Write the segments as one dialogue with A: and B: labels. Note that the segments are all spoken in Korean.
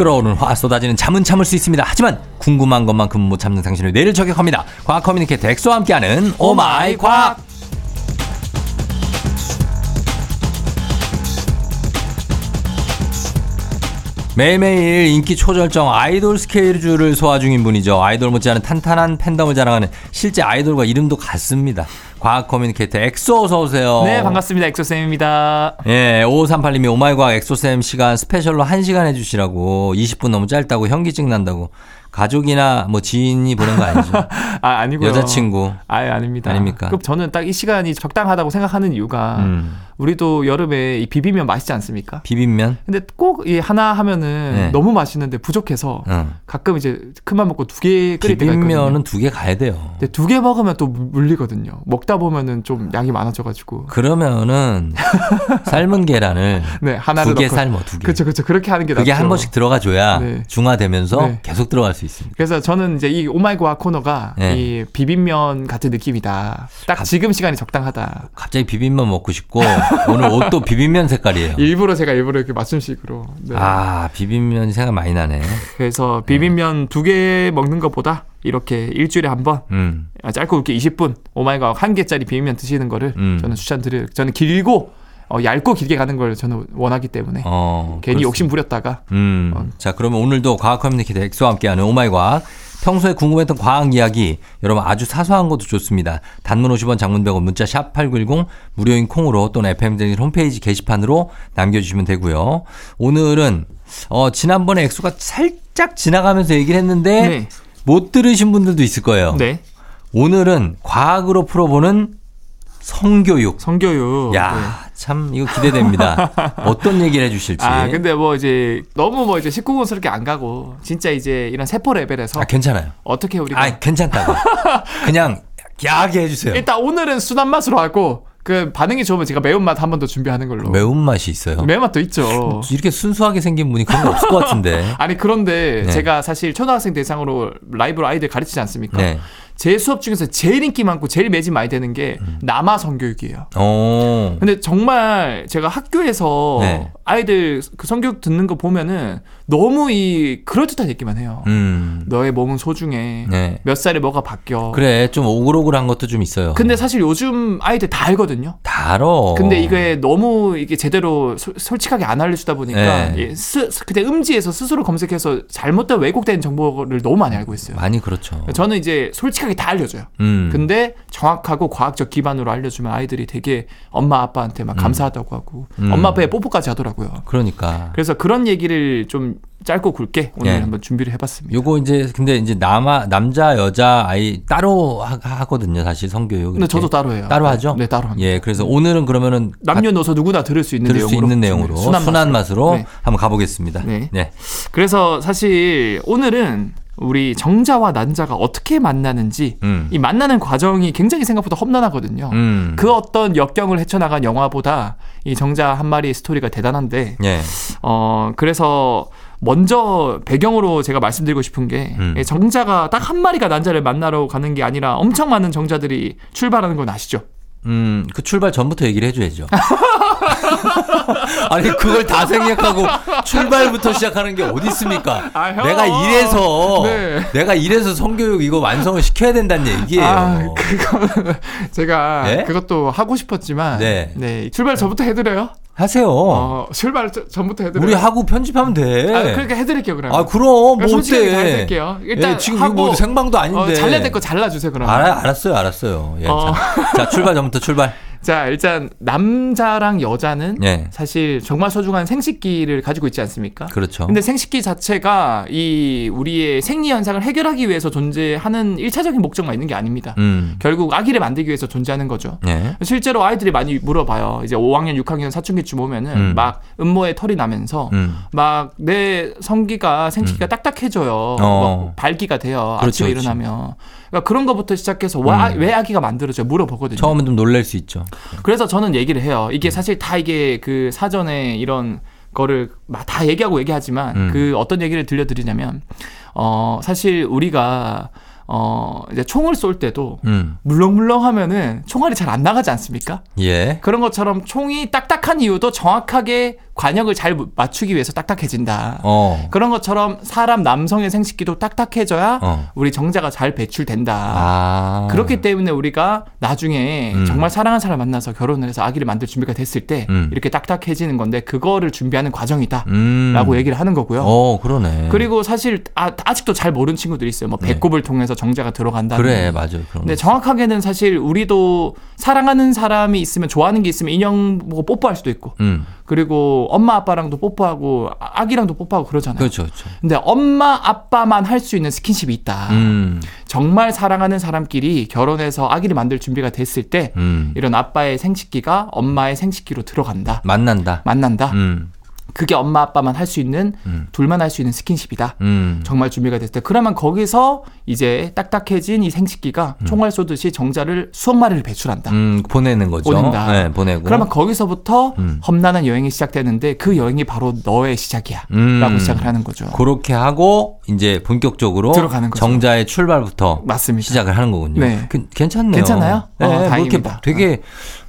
A: 끓어오르는 화 쏟아지는 잠은 참을 수 있습니다. 하지만 궁금한 것만큼 못 참는 당신의 뇌를 저격합니다. 과학 커뮤니케이터 엑소와 함께하는 오마이 과학. 매일매일 인기 초절정 아이돌 스케줄을 소화 중인 분이죠. 아이돌 못지않은 탄탄한 팬덤을 자랑하는 실제 아이돌과 이름도 같습니다. 과학 커뮤니케이터 엑소 어서 오세요.
B: 네, 반갑습니다. 엑소 쌤입니다.
A: 예, 5538님이 오마이과학 엑소 쌤 시간 스페셜로 1시간 해 주시라고 20분 너무 짧다고 현기증 난다고 가족이나 뭐 지인이 보낸 거 아니죠?
B: 아, 아니고요.
A: 여자친구.
B: 아예 아닙니다.
A: 아닙니까?
B: 그럼 저는 딱 이 시간이 적당하다고 생각하는 이유가
A: 음,
B: 우리도 여름에 이 비비면 맛있지 않습니까?
A: 비빔면?
B: 근데 꼭 이 하나 하면은
A: 네.
B: 너무 맛있는데 부족해서
A: 응.
B: 가끔 이제 큰맘 먹고 두 개 끓일 때가 있거든요.
A: 비빔면은 두 개 가야 돼요.
B: 근데 두 개 먹으면 또 물리거든요. 먹다 보면은 좀 양이 많아져가지고
A: 그러면은 삶은 계란을
B: 네 하나를
A: 두개
B: 넣고
A: 삶어 두 개.
B: 그렇죠, 그렇죠. 그렇게 하는 게
A: 그게
B: 낫죠.
A: 한 번씩 들어가줘야
B: 네.
A: 중화되면서
B: 네.
A: 계속 들어갈 수 있습니다.
B: 그래서 저는 이제 이 오마이 과학 코너가
A: 네.
B: 이 비빔면 같은 느낌이다. 딱 지금 시간이 적당하다.
A: 갑자기 비빔면 먹고 싶고 오늘 옷도 비빔면 색깔이에요.
B: 일부러 제가 일부러 이렇게 맞춤식으로. 네.
A: 아 비빔면이 생각 많이 나네.
B: 그래서 비빔면 두개 먹는 것보다 이렇게 일주일에 한번
A: 음.
B: 짧고 굵게 20분 오마이 과학 한 개짜리 비빔면 드시는 거를
A: 음.
B: 저는 추천드려요. 저는 길고 어, 얇고 길게 가는 걸 저는 원하기 때문에
A: 어,
B: 괜히
A: 그렇습니다.
B: 욕심 부렸다가
A: 음.
B: 어.
A: 자, 그러면 오늘도 과학 커뮤니케이터 엑소와 함께하는 오마이 과학. 평소에 궁금했던 과학 이야기, 여러분 아주 사소한 것도 좋습니다. 단문 50원, 장문 100원, 문자 샵 8910, 무료인 콩으로 또는 FM대행진 홈페이지 게시판으로 남겨주시면 되고요. 오늘은, 어, 지난번에 엑소가 살짝 지나가면서 얘기를 했는데,
B: 네.
A: 못 들으신 분들도 있을 거예요.
B: 네
A: 오늘은 과학으로 풀어보는 성교육.
B: 성교육
A: 야,
B: 네.
A: 참, 이거 기대됩니다. 어떤 얘기를 해주실지.
B: 아 근데 뭐 이제 너무 뭐 이제 19금스럽게 안 가고 진짜 이제 이런 세포 레벨에서
A: 아, 괜찮아요.
B: 어떻게 우리가
A: 아, 괜찮다고. 그냥 야하게 해주세요.
B: 일단 오늘은 순한 맛으로 하고 그 반응이 좋으면 제가 매운맛 한 번 더 준비하는 걸로
A: 매운맛이 있어요.
B: 매운맛도 있죠
A: 이렇게 순수하게 생긴 분이 그런 거 없을 것 같은데.
B: 아니 그런데
A: 네.
B: 제가 사실 초등학생 대상으로 라이브로 아이들 가르치지 않습니까?
A: 네.
B: 제 수업 중에서 제일 인기 많고 제일 매진 많이 되는 게
A: 음.
B: 남아 성교육이에요.
A: 어.
B: 근데 정말 제가 학교에서
A: 네.
B: 아이들 그 성교육 듣는 거 보면은 너무 이 그럴듯한 얘기만 해요.
A: 음.
B: 너의 몸은 소중해.
A: 네.
B: 몇 살에 뭐가 바뀌어.
A: 그래, 좀 오글오글한 것도 좀 있어요.
B: 근데 사실 요즘 아이들 다 알거든요.
A: 다 알아.
B: 근데 이게 너무 이게 제대로 소- 솔직하게 안 알려주다 보니까
A: 네.
B: 예, 스, 그때 음지에서 스스로 검색해서 잘못된 왜곡된 정보를 너무 많이 알고 있어요.
A: 많이 그렇죠.
B: 저는 이제 솔직하게 다 알려줘요.
A: 음.
B: 근데 정확하고 과학적 기반으로 알려주면 아이들이 되게 엄마 아빠한테 막 감사하다고 하고
A: 음.
B: 엄마 아빠에 뽀뽀까지 하더라고요.
A: 그러니까.
B: 그래서 그런 얘기를 좀 짧고 굵게 오늘
A: 예.
B: 한번 준비를 해봤습니다.
A: 요거 이제 근데 이제 남아 남자 여자 아이 따로 하, 거든요 사실 성교육.
B: 근데. 저도 따로 해요.
A: 따로 하죠?
B: 네, 따로 합니다.
A: 예, 그래서 오늘은 그러면은
B: 남녀노소 누구나 들을 수 있는
A: 들을 수
B: 내용으로
A: 있는 내용으로
B: 준비를-
A: 순한, 맛으로
B: 네.
A: 한번 가보겠습니다.
B: 네.
A: 네.
B: 그래서 사실 오늘은 우리 정자와 난자가 어떻게 만나는지
A: 음.
B: 이 만나는 과정이 굉장히 생각보다 험난하거든요.
A: 음.
B: 그 어떤 역경을 헤쳐나간 영화보다 이 정자 한 마리의 스토리가 대단한데
A: 예.
B: 어 그래서 먼저 배경으로 제가 말씀드리고 싶은 게
A: 음.
B: 이 정자가 딱 한 마리가 난자를 만나러 가는 게 아니라 엄청 많은 정자들이 출발하는 건 아시죠?
A: 음, 그 출발 전부터 얘기를 해줘야죠. 아니, 그걸 다 생략하고 출발부터 시작하는 게 어디 있습니까?
B: 아, 형.
A: 내가 이래서,
B: 네.
A: 내가 이래서 성교육 이거 완성을 시켜야 된다는 얘기예요.
B: 아, 그거 제가
A: 네?
B: 그것도 하고 싶었지만
A: 네.
B: 네. 출발 전부터 해드려요.
A: 하세요.
B: 어, 출발 저- 전부터 해드려요.
A: 우리 하고 편집하면 돼.
B: 아, 그러니까 해드릴게요 그러면.
A: 아, 그럼, 뭐 어때.
B: 해드릴게요. 일단
A: 예, 지금
B: 하고
A: 뭐 생방도 아닌데.
B: 어, 잘라야 될 거 잘라주세요.
A: 알아, 알았어요, 알았어요. 예,
B: 어.
A: 자, 자, 출발 전부터 출발.
B: 자, 일단 남자랑 여자는
A: 예.
B: 사실 정말 소중한 생식기를 가지고 있지 않습니까?
A: 그렇죠.
B: 근데 생식기 자체가 이 우리의 생리 현상을 해결하기 위해서 존재하는 일차적인 목적만 있는 게 아닙니다.
A: 음.
B: 결국 아기를 만들기 위해서 존재하는 거죠.
A: 예.
B: 실제로 아이들이 많이 물어봐요. 이제 5학년, 6학년 사춘기쯤 오면은
A: 음.
B: 막 음모에 털이 나면서
A: 음.
B: 막내 성기가 생식기가 딱딱해져요.
A: 어.
B: 막 발기가 돼요.
A: 그렇죠,
B: 아침에
A: 그렇죠.
B: 일어나면. 그 러니까 그런 것부터 시작해서 와-
A: 음.
B: 왜 아기가 만들어져 물어보거든요.
A: 처음엔 좀 놀랄 수 있죠.
B: 그래서 저는 얘기를 해요.
A: 음.
B: 이게 사실 다 이게 그 사전에 이런 거를 막 다 얘기하고 얘기하지만
A: 음.
B: 그 어떤 얘기를 들려드리냐면 어 사실 우리가 어 이제 총을 쏠 때도
A: 음.
B: 물렁물렁 하면은 총알이 잘 안 나가지 않습니까?
A: 예.
B: 그런 것처럼 총이 딱딱한 이유도 정확하게 관역을 잘 맞추기 위해서 딱딱해진다.
A: 어.
B: 그런 것처럼 사람 남성의 생식기도 딱딱해져야
A: 어.
B: 우리 정자가 잘 배출된다.
A: 아.
B: 그렇기 때문에 우리가 나중에
A: 음.
B: 정말 사랑하는 사람 만나서 결혼을 해서 아기를 만들 준비가 됐을 때
A: 음.
B: 이렇게 딱딱해지는 건데 그거를 준비하는 과정이다.
A: 음.
B: 라고 얘기를 하는 거고요.
A: 어, 그러네.
B: 그리고 사실 아, 아직도 잘 모르는 친구들이 있어요. 뭐
A: 네.
B: 배꼽을 통해서 정자가 들어간다.
A: 그래, 맞아요. 그런
B: 근데
A: 거.
B: 정확하게는 사실 우리도 사랑하는 사람이 있으면 좋아하는 게 있으면 인형 보고 뽀뽀할 수도 있고
A: 음.
B: 그리고 엄마 아빠랑도 뽀뽀하고 아- 아기랑도 뽀뽀하고 그러잖아요.
A: 그렇죠, 그렇죠.
B: 근데 엄마 아빠만 할 수 있는 스킨십이 있다.
A: 음.
B: 정말 사랑하는 사람끼리 결혼해서 아기를 만들 준비가 됐을 때
A: 음.
B: 이런 아빠의 생식기가 엄마의 생식기로 들어간다.
A: 만난다.
B: 만난다.
A: 음.
B: 그게 엄마 아빠만 할 수 있는
A: 음.
B: 둘만 할 수 있는 스킨십이다.
A: 음.
B: 정말 준비가 됐을 때 그러면 거기서 이제 딱딱해진 이 생식기가 총알 쏘듯이 정자를 수억 마리를 배출한다.
A: 음, 보내는 거죠.
B: 보낸다.
A: 네, 보내고.
B: 그러면 거기서부터
A: 음.
B: 험난한 여행이 시작되는데 그 여행이 바로 너의 시작이야.
A: 음.
B: 라고 시작을 하는 거죠.
A: 그렇게 하고 이제 본격적으로
B: 들어가는 거죠.
A: 정자의 출발부터
B: 맞습니다.
A: 시작을 하는 거군요.
B: 네.
A: 그- 괜찮네요.
B: 괜찮아요?
A: 네,
B: 어,
A: 뭐
B: 다행입니다.
A: 되게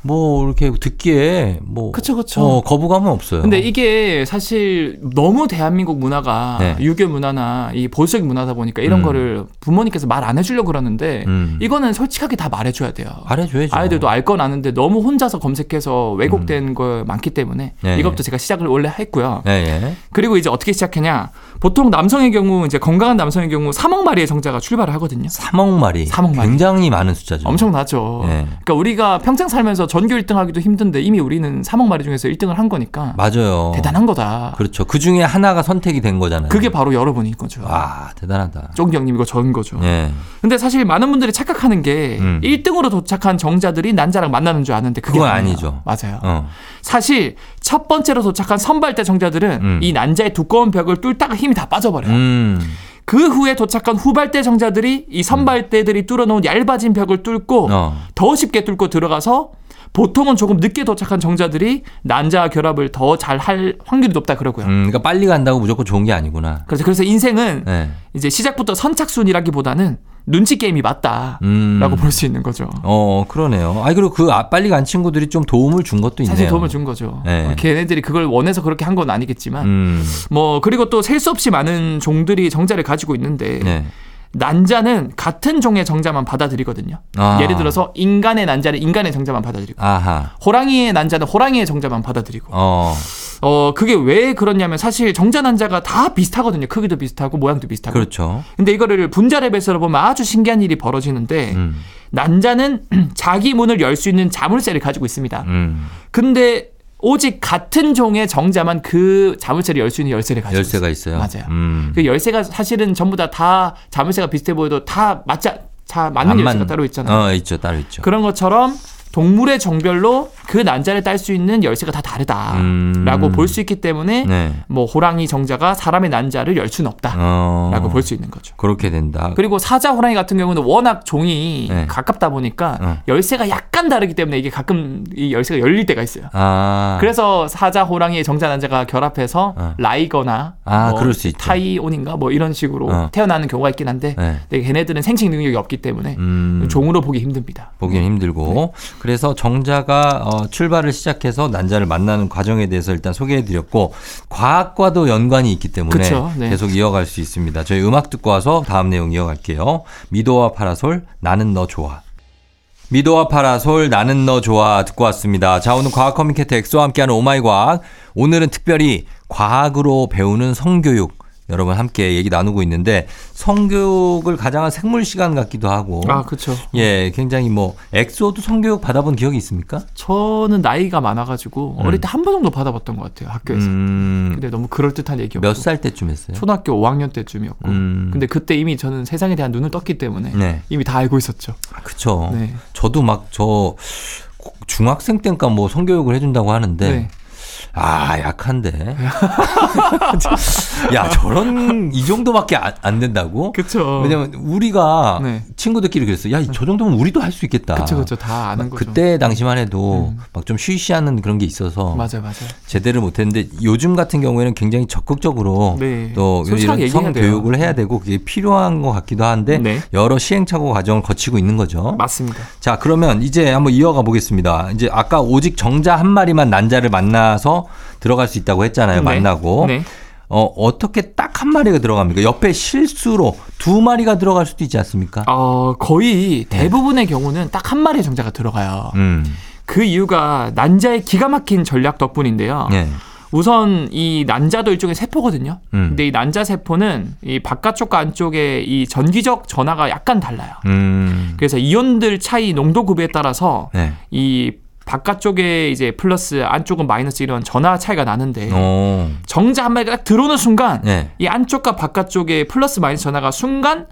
A: 뭐 이렇게 듣기에 뭐
B: 그쵸, 그쵸.
A: 어, 거부감은 없어요.
B: 근데 이게 사실 너무 대한민국 문화가
A: 네.
B: 유교 문화나 이 보수적 문화다 보니까 이런
A: 음.
B: 거를 부모님께서 말 안 해주려고 그러는데
A: 음.
B: 이거는 솔직하게 다 말해줘야 돼요.
A: 말해줘야죠.
B: 아이들도 알 건 아는데 너무 혼자서 검색해서 왜곡된 거 많기 때문에
A: 네.
B: 이것도 제가 시작을 원래 했고요.
A: 예, 예.
B: 그리고 이제 어떻게 시작했냐? 보통 남성의 경우 이제 건강한 남성의 경우 3억 마리의 정자가 출발을 하거든요.
A: 3억 마리.
B: 3억 마리.
A: 굉장히 많은 숫자죠.
B: 엄청나죠.
A: 네.
B: 그러니까 우리가 평생 살면서 전교 1등 하기도 힘든데 이미 우리는 3억 마리 중에서 1등을 한 거니까
A: 맞아요.
B: 대단한 거다.
A: 그렇죠. 그 중에 하나가 선택이 된 거잖아요.
B: 그게 바로 여러분인 거죠.
A: 와, 대단하다.
B: 쫑디 형님 이거 전 거죠.
A: 예.
B: 근데 사실 많은 분들이 착각하는 게
A: 음.
B: 1등으로 도착한 정자들이 난자랑 만나는 줄 아는데 그게
A: 그건. 아니죠.
B: 맞아요.
A: 어.
B: 사실 첫 번째로 도착한 선발대 정자들은
A: 음.
B: 이 난자의 두꺼운 벽을 뚫다가 힘이 다 빠져버려요.
A: 음.
B: 그 후에 도착한 후발대 정자들이 이 선발대들이 뚫어놓은 얇아진 벽을 뚫고
A: 어.
B: 더 쉽게 뚫고 들어가서 보통은 조금 늦게 도착한 정자들이 난자와 결합을 더 잘 할 확률이 높다 그러고요.
A: 음, 그러니까 빨리 간다고 무조건 좋은 게 아니구나.
B: 그래서 그래서 인생은
A: 예.
B: 이제 시작부터 선착순이라기보다는 눈치 게임이 맞다라고
A: 음.
B: 볼수 있는 거죠.
A: 어, 그러네요. 아, 그리고 그 아- 빨리 간 친구들이 좀 도움을 준 것도 있네요.
B: 사실 도움을 준 거죠.
A: 네.
B: 어, 걔네들이 그걸 원해서 그렇게 한 건 아니겠지만
A: 음.
B: 뭐 그리고 또 셀 수 없이 많은 종들이 정자를 가지고 있는데
A: 네.
B: 난자는 같은 종의 정자만 받아들이거든요.
A: 아.
B: 예를 들어서 인간의 난자는 인간의 정자만 받아들이고
A: 아하.
B: 호랑이의 난자는 호랑이의 정자만 받아들이고
A: 어.
B: 어 그게 왜 그러냐면 사실 정자 난자가 다 비슷하거든요. 크기도 비슷하고 모양도 비슷하고.
A: 그렇죠.
B: 근데 이거를 분자랩에서 보면 아주 신기한 일이 벌어지는데
A: 음.
B: 난자는 자기 문을 열 수 있는 자물쇠를 가지고 있습니다.
A: 음.
B: 근데 오직 같은 종의 정자만 그 자물쇠를 열 수 있는 열쇠를 가지고
A: 열쇠가
B: 있어요. 맞아요.
A: 음.
B: 그 열쇠가 사실은 전부 다 다 자물쇠가 비슷해 보여도 다 맞지 않- 자 맞는
A: 안
B: 열쇠가
A: 맞-
B: 따로 있잖아요.
A: 어, 있죠. 따로 있죠.
B: 그런 것처럼 동물의 정별로 그 난자를 딸 수 있는 열쇠가 다 다르다라고
A: 음.
B: 볼수 있기 때문에
A: 네.
B: 뭐 호랑이 정자가 사람의 난자를 열 수는 없다라고
A: 어.
B: 볼수 있는 거죠.
A: 그렇게 된다.
B: 그리고 사자 호랑이 같은 경우는 워낙 종이
A: 네.
B: 가깝다 보니까
A: 어.
B: 열쇠가 약간 다르기 때문에 이게 가끔 이 열쇠가 열릴 때가 있어요.
A: 아.
B: 그래서 사자 호랑이의 정자 난자가 결합해서
A: 어.
B: 라이거나
A: 아,
B: 뭐
A: 그럴 수 있죠.
B: 타이온인가 뭐 이런 식으로
A: 어.
B: 태어나는 경우가 있긴 한데
A: 네.
B: 근데 걔네들은 생식 능력이 없기 때문에
A: 음.
B: 종으로 보기 힘듭니다.
A: 보기는 힘들고
B: 네.
A: 그래서 정자가 어, 출발을 시작해서 난자를 만나는 과정에 대해서 일단 소개해드렸고 과학과도 연관이 있기 때문에
B: 그쵸, 네.
A: 계속 이어갈 수 있습니다. 저희 음악 듣고 와서 다음 내용 이어갈게요. 미도와 파라솔 나는 너 좋아. 미도와 파라솔 나는 너 좋아 듣고 왔습니다. 자 오늘 과학 커뮤니케이터 엑소와 함께하는 오마이 과학 오늘은 특별히 과학으로 배우는 성교육 여러분 함께 얘기 나누고 있는데 성교육을 가장한 생물 시간 같기도 하고
B: 아, 그렇죠.
A: 예, 굉장히 뭐 엑소도 성교육 받아본 기억이 있습니까?
B: 저는 나이가 많아가지고
A: 음.
B: 어릴 때 한 번 정도 받아봤던 것 같아요 학교에서.
A: 음,
B: 근데 너무 그럴 듯한 얘기였고.
A: 몇 살 때쯤 했어요?
B: 초등학교 5학년 때쯤이었고.
A: 음.
B: 근데 그때 이미 저는 세상에 대한 눈을 떴기 때문에
A: 네,
B: 이미 다 알고 있었죠.
A: 그쵸.
B: 네.
A: 저도 막 저 중학생 때인가 뭐 성교육을 해준다고 하는데
B: 네.
A: 아 약한데. 야 저런 이 정도밖에 안, 안 된다고?
B: 그쵸.
A: 왜냐면 우리가
B: 네.
A: 친구들끼리 그랬어. 야, 저 정도면 우리도 할 수 있겠다.
B: 그쵸, 그쵸. 다 아는 거죠.
A: 그때 당시만 해도
B: 음.
A: 막좀 쉬쉬하는 그런 게 있어서
B: 맞아요, 맞아요.
A: 제대로 못했는데 요즘 같은 경우에는 굉장히 적극적으로
B: 네.
A: 또 이런. 성교육을 해야 되고 그게 필요한 것 같기도 한데
B: 네.
A: 여러 시행착오 과정을 거치고 있는 거죠.
B: 맞습니다.
A: 자, 그러면 이제 한번 이어가 보겠습니다. 이제 아까 오직 정자 한 마리만 난자를 만나서 들어갈 수 있다고 했잖아요.
B: 네.
A: 만나고.
B: 네.
A: 어, 어떻게 딱 한 마리가 들어갑니까? 옆에 실수로 두 마리가 들어갈 수도 있지 않습니까?
B: 어, 거의 대부분의 경우는 딱 한 마리의 정자가 들어가요.
A: 음.
B: 그 이유가 난자의 기가 막힌 전략 덕분인데요.
A: 예.
B: 우선 이 난자도 일종의 세포거든요.
A: 음.
B: 근데 이 난자 세포는 이 바깥쪽과 안쪽의 이 전기적 전하가 약간 달라요.
A: 음.
B: 그래서 이온들 차이 농도 구비에 따라서
A: 네.
B: 이 바깥쪽에 이제 플러스 안쪽은 마이너스 이런 전하 차이가 나는데
A: 오.
B: 정자 한 마리가 딱 들어오는 순간
A: 네.
B: 이 안쪽과 바깥쪽에 플러스 마이너스 전하가 순간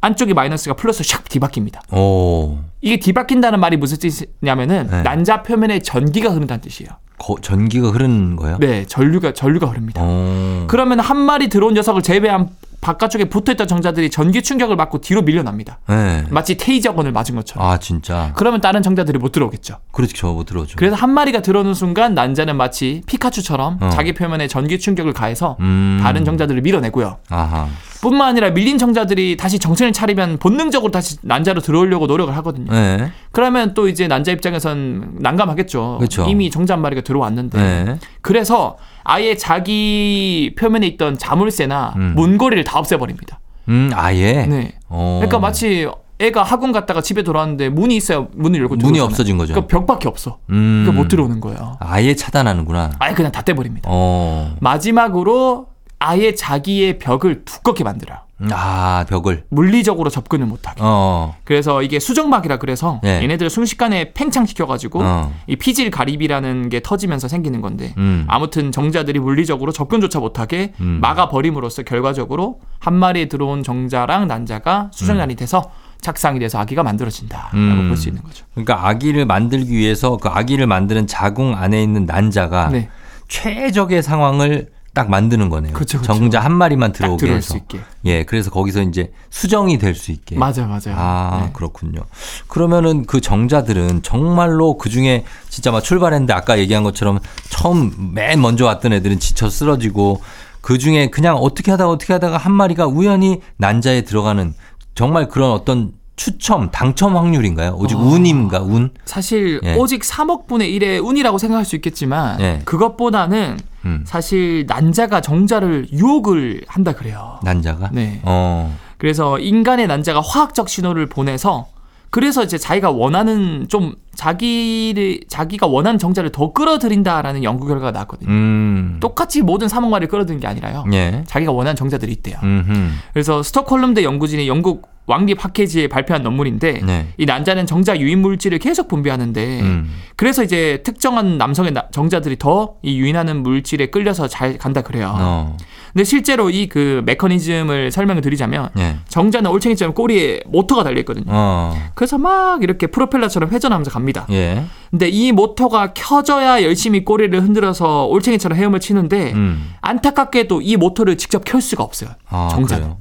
B: 안쪽이 마이너스가 플러스 샥 뒤바뀝니다.
A: 오.
B: 이게 뒤바뀐다는 말이 무슨 뜻이냐면은
A: 네.
B: 난자 표면에 전기가 흐른다는 뜻이에요.
A: 거, 전기가 흐르는 거예요?
B: 네, 전류가 전류가 흐릅니다.
A: 오.
B: 그러면 한 마리 들어온 녀석을 제외한 바깥쪽에 붙어있던 정자들이 전기 충격을 받고 뒤로 밀려납니다.
A: 네.
B: 마치 테이저건을 맞은 것처럼.
A: 아, 진짜.
B: 그러면 다른 정자들이 못 들어오겠죠.
A: 그렇지, 저못 들어오죠.
B: 그래서 한 마리가 들어오는 순간 난자는 마치 피카츄처럼
A: 어.
B: 자기 표면에 전기 충격을 가해서
A: 음.
B: 다른 정자들을 밀어내고요.
A: 아하.
B: 뿐만 아니라 밀린 정자들이 다시 정신을 차리면 본능적으로 다시 난자로 들어오려고 노력을 하거든요.
A: 네.
B: 그러면 또 이제 난자 입장에선 난감하겠죠.
A: 그쵸.
B: 이미 정자 한 마리가 들어왔는데.
A: 네.
B: 그래서 아예 자기 표면에 있던 자물쇠나
A: 음.
B: 문고리를 다 없애버립니다.
A: 음, 아예?
B: 네.
A: 어.
B: 그러니까 마치 애가 학원 갔다가 집에 돌아왔는데 문이 있어야 문을 열고
A: 문이
B: 들어오잖아요.
A: 없어진 거죠.
B: 그러니까 벽밖에 없어.
A: 음.
B: 그러니까 못 들어오는 거예요.
A: 아예 차단하는구나.
B: 아예 그냥 다 떼버립니다.
A: 어.
B: 마지막으로 아예 자기의 벽을 두껍게 만들어요.
A: 아, 벽을.
B: 물리적으로 접근을 못하게.
A: 어.
B: 그래서 이게 수정막이라 그래서
A: 네.
B: 얘네들을 순식간에 팽창 시켜가지고
A: 어.
B: 이 피질 가립이라는 게 터지면서 생기는 건데
A: 음.
B: 아무튼 정자들이 물리적으로 접근조차 못하게
A: 음.
B: 막아 버림으로써 결과적으로 한 마리에 들어온 정자랑 난자가 수정란이 돼서 착상이 돼서 아기가 만들어진다라고
A: 음.
B: 볼수 있는 거죠.
A: 그러니까 아기를 만들기 위해서 그 아기를 만드는 자궁 안에 있는 난자가
B: 네,
A: 최적의 상황을 딱 만드는 거네요.
B: 그쵸, 그쵸.
A: 정자 한 마리만
B: 딱
A: 들어오게
B: 들어올
A: 해서.
B: 수 있게.
A: 예, 그래서 거기서 이제 수정이 될 수 있게.
B: 맞아요, 맞아요.
A: 아,
B: 네.
A: 그렇군요. 그러면은 그 정자들은 정말로 그 중에 진짜 막 출발했는데 아까 얘기한 것처럼 처음 맨 먼저 왔던 애들은 지쳐 쓰러지고 그 중에 그냥 어떻게 하다가 어떻게 하다가 한 마리가 우연히 난자에 들어가는 정말 그런 어떤 추첨, 당첨 확률인가요? 오직
B: 아.
A: 운인가, 운?
B: 사실
A: 예.
B: 오직 3억 분의 1의 운이라고 생각할 수 있겠지만
A: 예.
B: 그것보다는
A: 음.
B: 사실 난자가 정자를 유혹을 한다 그래요.
A: 난자가?
B: 네.
A: 어.
B: 그래서 인간의 난자가 화학적 신호를 보내서 그래서 이제 자기가 원하는 좀 자기를 자기가 원하는 정자를 더 끌어들인다라는 연구 결과가 나왔거든요.
A: 음.
B: 똑같이 모든 사목마를 끌어들이는 게 아니라요.
A: 예.
B: 자기가 원하는 정자들이 있대요.
A: 음흠.
B: 그래서 스톡홀름대 연구진이 영국 왕립 학회지에 발표한 논문인데
A: 네.
B: 이 난자는 정자 유인 물질을 계속 분비하는데
A: 음.
B: 그래서 이제 특정한 남성의 나- 정자들이 더 이 유인하는 물질에 끌려서 잘 간다 그래요.
A: 어.
B: 근데 실제로 이 그 메커니즘을 설명을 드리자면
A: 예.
B: 정자는 올챙이처럼 꼬리에 모터가 달려 있거든요.
A: 어.
B: 그래서 막 이렇게 프로펠러처럼 회전하면서 갑니다.
A: 예.
B: 근데 이 모터가 켜져야 열심히 꼬리를 흔들어서 올챙이처럼 헤엄을 치는데
A: 음.
B: 안타깝게도 이 모터를 직접 켤 수가 없어요.
A: 아,
B: 정자는.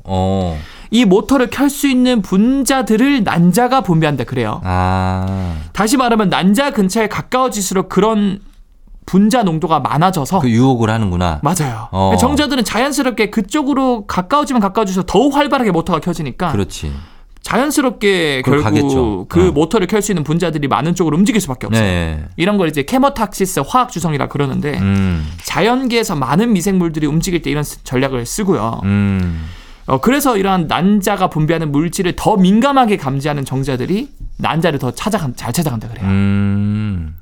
B: 이 모터를 켤 수 있는 분자들을 난자가 분비한다 그래요.
A: 아.
B: 다시 말하면 난자 근처에 가까워질수록 그런 분자 농도가 많아져서
A: 그 유혹을 하는구나.
B: 맞아요.
A: 어.
B: 정자들은 자연스럽게 그쪽으로 가까워지면 가까워질수록 더욱 활발하게 모터가 켜지니까
A: 그렇지.
B: 자연스럽게 결국
A: 가겠죠.
B: 그
A: 어.
B: 모터를 켤 수 있는 분자들이 많은 쪽으로 움직일 수밖에 없어요.
A: 네.
B: 이런 걸 이제 chemotaxis 화학 주성이라 그러는데
A: 음.
B: 자연계에서 많은 미생물들이 움직일 때 이런 스- 전략을 쓰고요.
A: 음.
B: 어, 그래서 이러한 난자가 분비하는 물질을 더 민감하게 감지하는 정자들이 난자를 더 찾아간 잘 찾아간다 그래요.
A: 음.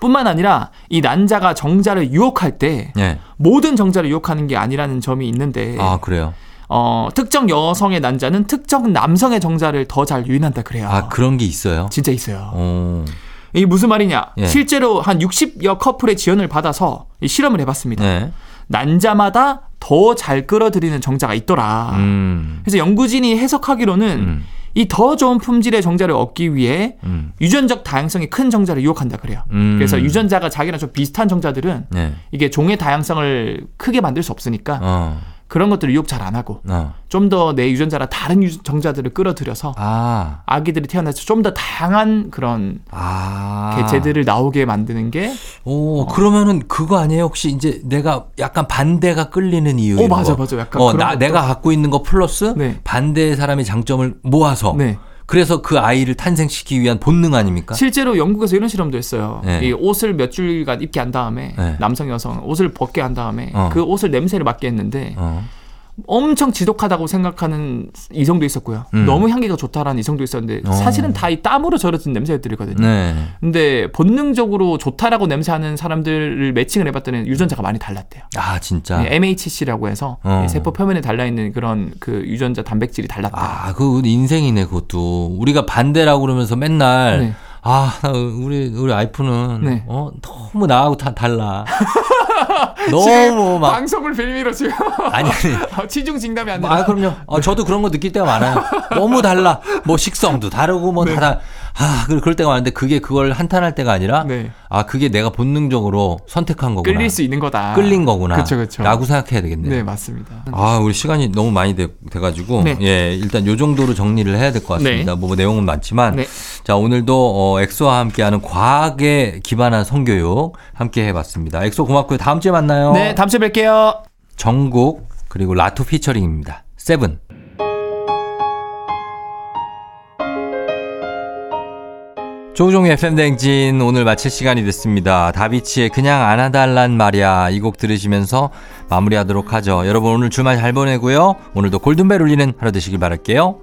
B: 뿐만 아니라 이 난자가 정자를 유혹할 때
A: 예.
B: 모든 정자를 유혹하는 게 아니라는 점이 있는데
A: 아, 그래요.
B: 어, 특정 여성의 난자는 특정 남성의 정자를 더 잘 유인한다 그래요.
A: 아, 그런 게 있어요.
B: 진짜 있어요.
A: 어.
B: 이게 무슨 말이냐?
A: 예.
B: 실제로 한 60여 커플의 지원을 받아서 이 실험을 해봤습니다.
A: 네.
B: 난자마다 더 잘 끌어들이는 정자가 있더라.
A: 음.
B: 그래서 연구진이 해석하기로는
A: 음.
B: 이더 좋은 품질의 정자를 얻기 위해
A: 음.
B: 유전적 다양성이 큰 정자를 유혹한다 그래요.
A: 음.
B: 그래서 유전자가 자기랑 좀 비슷한 정자들은
A: 네.
B: 이게 종의 다양성을 크게 만들 수 없으니까
A: 어.
B: 그런 것들을 유혹 잘 안 하고
A: 어.
B: 좀더 내 유전자랑 다른 유- 정자들을 끌어들여서
A: 아.
B: 아기들이 태어나서 좀 더 다양한 그런
A: 아.
B: 개체들을 나오게 만드는 게
A: 오, 그러면은 그거 아니에요? 혹시 이제 내가 약간 반대가 끌리는 이유?
B: 오,
A: 이런
B: 맞아,
A: 거?
B: 맞아. 약간
A: 어, 나,
B: 것도-
A: 내가 갖고 있는 거 플러스
B: 네.
A: 반대의 사람의 장점을 모아서.
B: 네.
A: 그래서 그 아이를 탄생시키기 위한 본능 아닙니까?
B: 실제로 영국에서 이런 실험도 했어요.
A: 네.
B: 이 옷을 몇 줄간 입게 한 다음에
A: 네.
B: 남성 여성 옷을 벗게 한 다음에
A: 어.
B: 그 옷을 냄새를 맡게 했는데
A: 어.
B: 엄청 지독하다고 생각하는 이성도 있었고요.
A: 음.
B: 너무 향기가 좋다라는 이성도 있었는데
A: 어.
B: 사실은 다 이 땀으로 절여진 냄새들이거든요.
A: 네.
B: 근데 본능적으로 좋다라고 냄새하는 사람들을 매칭을 해봤더니 유전자가 많이 달랐대요.
A: 아, 진짜.
B: 네, MHC라고 해서
A: 어.
B: 이 세포 표면에 달려 있는 그런 그 유전자 단백질이 달랐다.
A: 아, 그 인생이네, 그것도. 우리가 반대라고 그러면서 맨날
B: 네.
A: 아, 나 우리 우리 아이프는
B: 네.
A: 어, 너무 나하고 다 달라. 너무 막
B: 방송을 빌미로 지금
A: 아니 아니.
B: 치중 진담이 아니라
A: 아, 그럼요. 어, 저도 그런 거 느낄 때가 많아요. 너무 달라. 뭐 식성도 다르고 뭐다 다. 아, 그- 그럴 때가 많은데 그게 그걸 한탄할 때가 아니라
B: 네.
A: 아, 그게 내가 본능적으로 선택한 거구나.
B: 끌릴 수 있는 거다.
A: 끌린 거구나.
B: 그렇죠, 그렇죠.
A: 라고 생각해야 되겠네요.
B: 네, 맞습니다.
A: 아, 우리 시간이 너무 많이 돼, 돼가지고,
B: 네.
A: 예, 일단 요 정도로 정리를 해야 될 것 같습니다. 뭐, 뭐 내용은 많지만,
B: 네.
A: 자, 오늘도, 어, 엑소와 함께하는 과학에 기반한 성교육 함께 해 봤습니다. 엑소 고맙고요. 다음 주에 만나요.
B: 네, 다음 주에 뵐게요.
A: 정국, 그리고 라토 피처링입니다. Seven. 조우종의 FM대행진 오늘 마칠 시간이 됐습니다. 다비치의 그냥 안아달란 말이야 이 곡 들으시면서 마무리하도록 하죠. 여러분 오늘 주말 잘 보내고요. 오늘도 골든벨 울리는 하루 되시길 바랄게요.